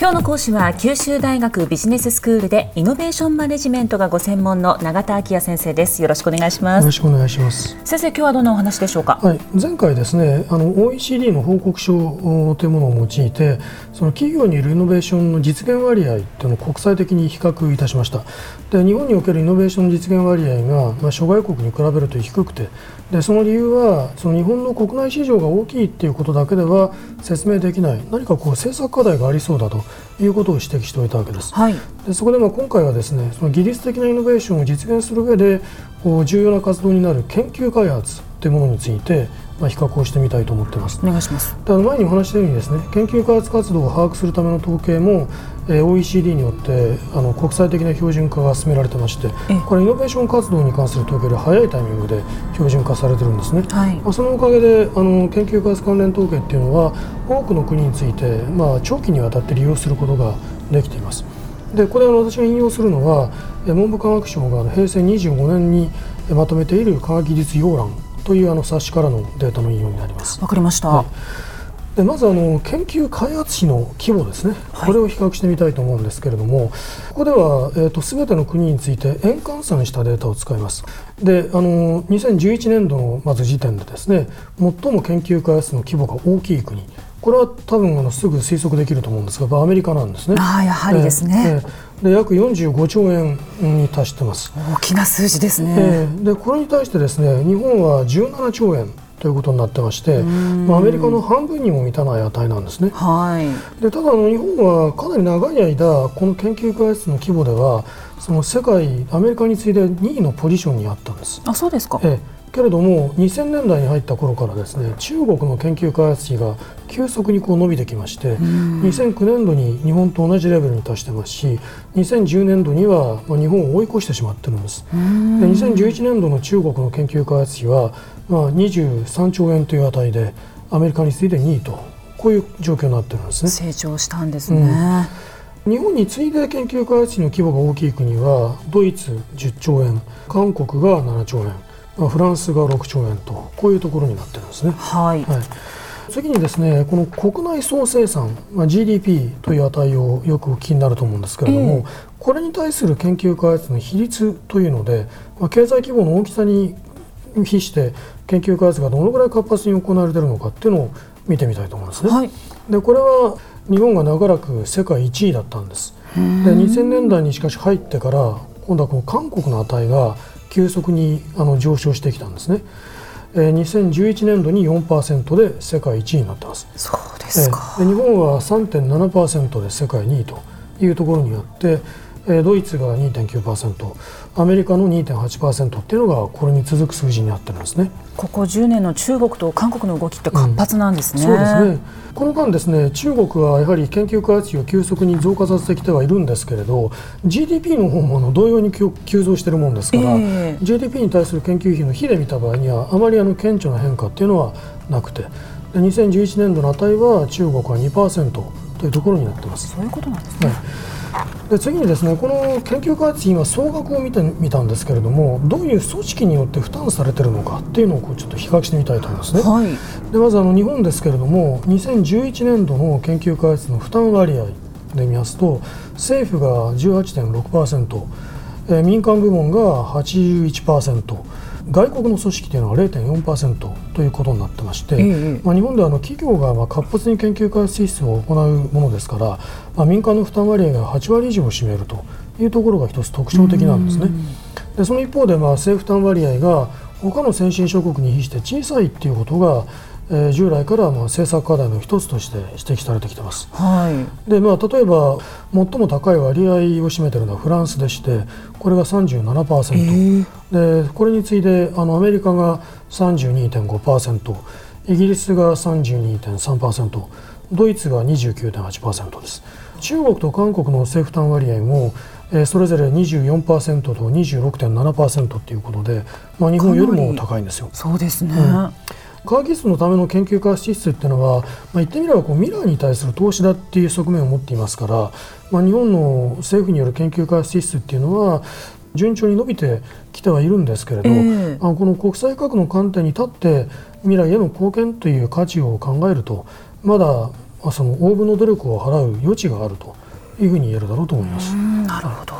今日の講師は九州大学ビジネススクールでイノベーションマネジメントがご専門の永田昭也先生です。よろしくお願いします。よろしくお願いします。先生今日はどんなお話でしょうか？はい。前回ですねあの OECD の報告書というものを用いてその企業にいるイノベーションの実現割合というのを国際的に比較いたしました。で日本におけるイノベーションの実現割合が、まあ、諸外国に比べると低くてでその理由はその日本の国内市場が大きいということだけでは説明できない。何かこう政策課題がありそうだということを指摘しておいたわけです。はい、でそこでまあ今回はですねその技術的なイノベーションを実現する上でこう重要な活動になる研究開発というものについてまあ比較をしてみたいと思っています。お願いします。で前にお話したようにですね研究開発活動を把握するための統計もえ OECD によってあの国際的な標準化が進められてましてこれイノベーション活動に関する統計で早いタイミングで標準化されてるんですね、はい、まあ、そのおかげであの研究開発関連統計っていうのは多くの国について、まあ、長期にわたって利用することができていますでこれは私が引用するのは文部科学省が平成25年にまとめている科学技術要覧というあの冊子からのデータの引用になります。わかりました、はい。でまずあの研究開発費の規模ですね、はい、これを比較してみたいと思うんですけれども、ここでは、えーと、全ての国について円換算したデータを使います。であの2011年度のまず時点でですね最も研究開発の規模が大きい国これは多分あのすぐ推測できると思うんですがアメリカなんですね。あやはりですね、えー、で約45兆円に達してます。大きな数字ですね。えー、でこれに対してですね日本は17兆円ということになってまして、まあ、アメリカの半分にも満たない値なんですね。はい、でただあの日本はかなり長い間この研究開発の規模ではその世界アメリカに次いで2位のポジションにあったんです。あそうですか、ええけれども2000年代に入った頃からですね中国の研究開発費が急速にこう伸びてきまして2009年度に日本と同じレベルに達してますし2010年度には日本を追い越してしまってるんです。で2011年度の中国の研究開発費はまあ23兆円という値でアメリカに次いで2位とこういう状況になってるんですね。成長したんですね、うん、日本に次いで研究開発費の規模が大きい国はドイツ10兆円韓国が7兆円フランスが6兆円とこういうところになってるんですね。はい、はい次にですねこの国内総生産、まあ、GDP という値をよく気になると思うんですけれども、えー、これに対する研究開発の比率というので、まあ、経済規模の大きさに比して研究開発がどのぐらい活発に行われているのかっていうのを見てみたいと思いますね。はい、でこれは日本が長らく世界1位だったんです。で2000年代にしかし入ってから今度はこの韓国の値が急速にあの上昇してきたんですね。えー、2011年度に4%で世界1位になってます。そうですか、えー、日本は3.7%で世界2位というところにあって、えー、ドイツが2.9%アメリカの2.8%っていうのがこれに続く数字になってるんですね。ここ10年の中国と韓国の動きって活発なんですね、うん、そうですね。この間ですね中国はやはり研究開発費を急速に増加させてきてはいるんですけれど GDP の方も同様に急増しているもんですから、えー、GDP に対する研究費の比で見た場合にはあまりあの顕著な変化っていうのはなくて2011年度の値は中国は2%というところになってます。そういうことなんですね、はいで次にですねこの研究開発費今総額を見てみたんですけれどもどういう組織によって負担されているのかっていうのをこうちょっと比較してみたいと思いますね。はい、でまずあの日本ですけれども2011年度の研究開発の負担割合で見ますと政府が18.6%、えー、民間部門が81%。外国の組織というのは0.4%ということになってまして、えまあ、日本ではあの企業がまあ活発に研究開発支出を行うものですから、まあ、民間の負担割合が8割以上を占めるというところが一つ特徴的なんですね。でその一方でまあ政府負担割合が他の先進諸国に比して小さいということがえー、従来からまあ政策課題の一つとして指摘されてきてます。はい、でまあ、例えば最も高い割合を占めているのはフランスでしてこれが37%、えー、でこれに次いであのアメリカが32.5%イギリスが32.3%ドイツが29.8%です。中国と韓国の政府負担割合もえー、それぞれ24%と26.7%ということで、まあ、日本よりも高いんですよ。そうですね、うん科学技術のための研究開発支出っていうのは、まあ、言ってみればこう未来に対する投資だっていう側面を持っていますから、まあ、日本の政府による研究開発支出っていうのは順調に伸びてきてはいるんですけれど、えー、あこの国際価格の観点に立って未来への貢献という価値を考えるとまだその応募の努力を払う余地があるというふうに言えるだろうと思います。なるほど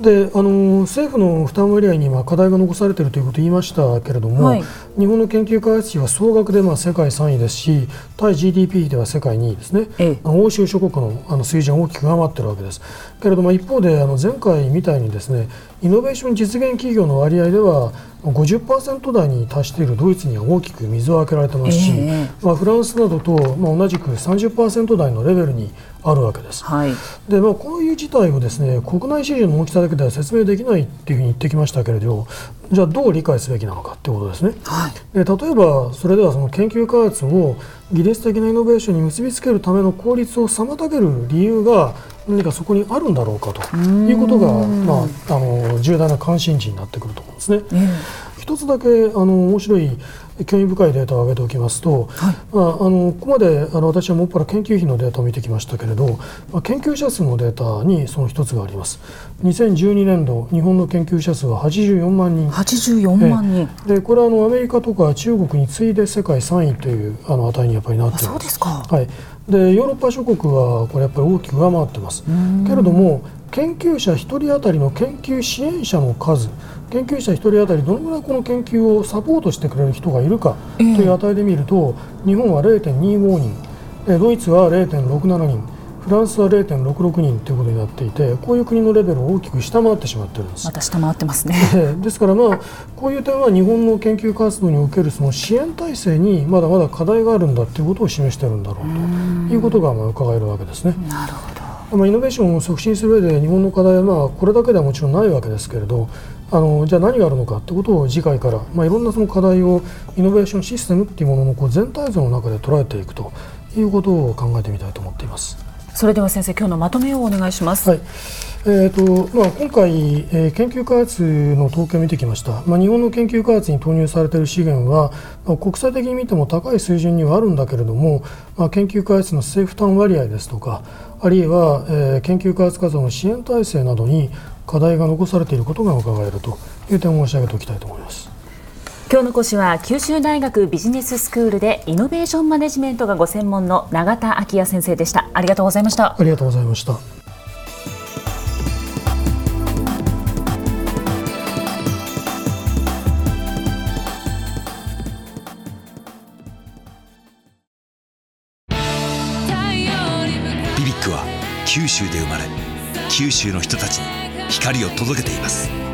であの政府の負担割合に今課題が残されているということを言いましたけれども、はい、日本の研究開発費は総額でまあ世界3位ですし対 GDP では世界2位ですね、ええ、欧州諸国のあの水準を大きく上回っているわけです。けれども一方であの前回みたいにですねイノベーション実現企業の割合では50%台に達しているドイツには大きく水を開けられてますし、えー、まあ、フランスなどと、まあ、同じく30%台のレベルにあるわけです。はい、でまあ、こういう事態をですね国内市場の大きさだけでは説明できないっていうふうに言ってきましたけれどじゃあどう理解すべきなのかってことですね。はい、で例えばそれではその研究開発を技術的なイノベーションに結びつけるための効率を妨げる理由が何かそこにあるんだろうかと。いうことが、まあ、あの重大な関心事になってくると思うんですね。一つだけあの面白い興味深いデータを挙げておきますと、はい、まあ、あのここまであの私はもっぱら研究費のデータを見てきましたけれど、まあ、研究者数のデータにその一つがあります。2012年度日本の研究者数は84万人。84万人。でこれはあのアメリカとか中国に次いで世界3位というあの値にやっぱりなっています。そうですか、はい、でヨーロッパ諸国はこれやっぱり大きく上回ってます。けれども研究者1人当たりの研究支援者の数研究者1人当たりどのぐらいこの研究をサポートしてくれる人がいるかという値で見ると、えー、日本は0.25人ドイツは0.67人フランスは0.66人ということになっていてこういう国のレベルを大きく下回ってしまっているんですまた下回ってますねですから、まあ、こういう点は日本の研究活動におけるその支援体制にまだまだ課題があるんだということを示しているんだろうということがまあ伺えるわけですね。なるほどまあ、イノベーションを促進する上で日本の課題はまあこれだけではもちろんないわけですけれどあのじゃあ何があるのかということを次回から、まあ、いろんなその課題をイノベーションシステムっていうもののこう全体像の中で捉えていくということを考えてみたいと思っています。それでは先生今日のまとめをお願いします。はいえーとまあ、今回、えー、研究開発の統計を見てきました、まあ、日本の研究開発に投入されている資源は、まあ、国際的に見ても高い水準にはあるんだけれども、まあ、研究開発の政府負担割合ですとかあるいは、えー、研究開発活動の支援体制などに課題が残されていることが伺えるという点を申し上げておきたいと思います。今日の講師は九州大学ビジネススクールでイノベーションマネジメントがご専門の永田昭也先生でした。ありがとうございました。ありがとうございました。ビビックは九州で生まれ九州の人たちに光を届けています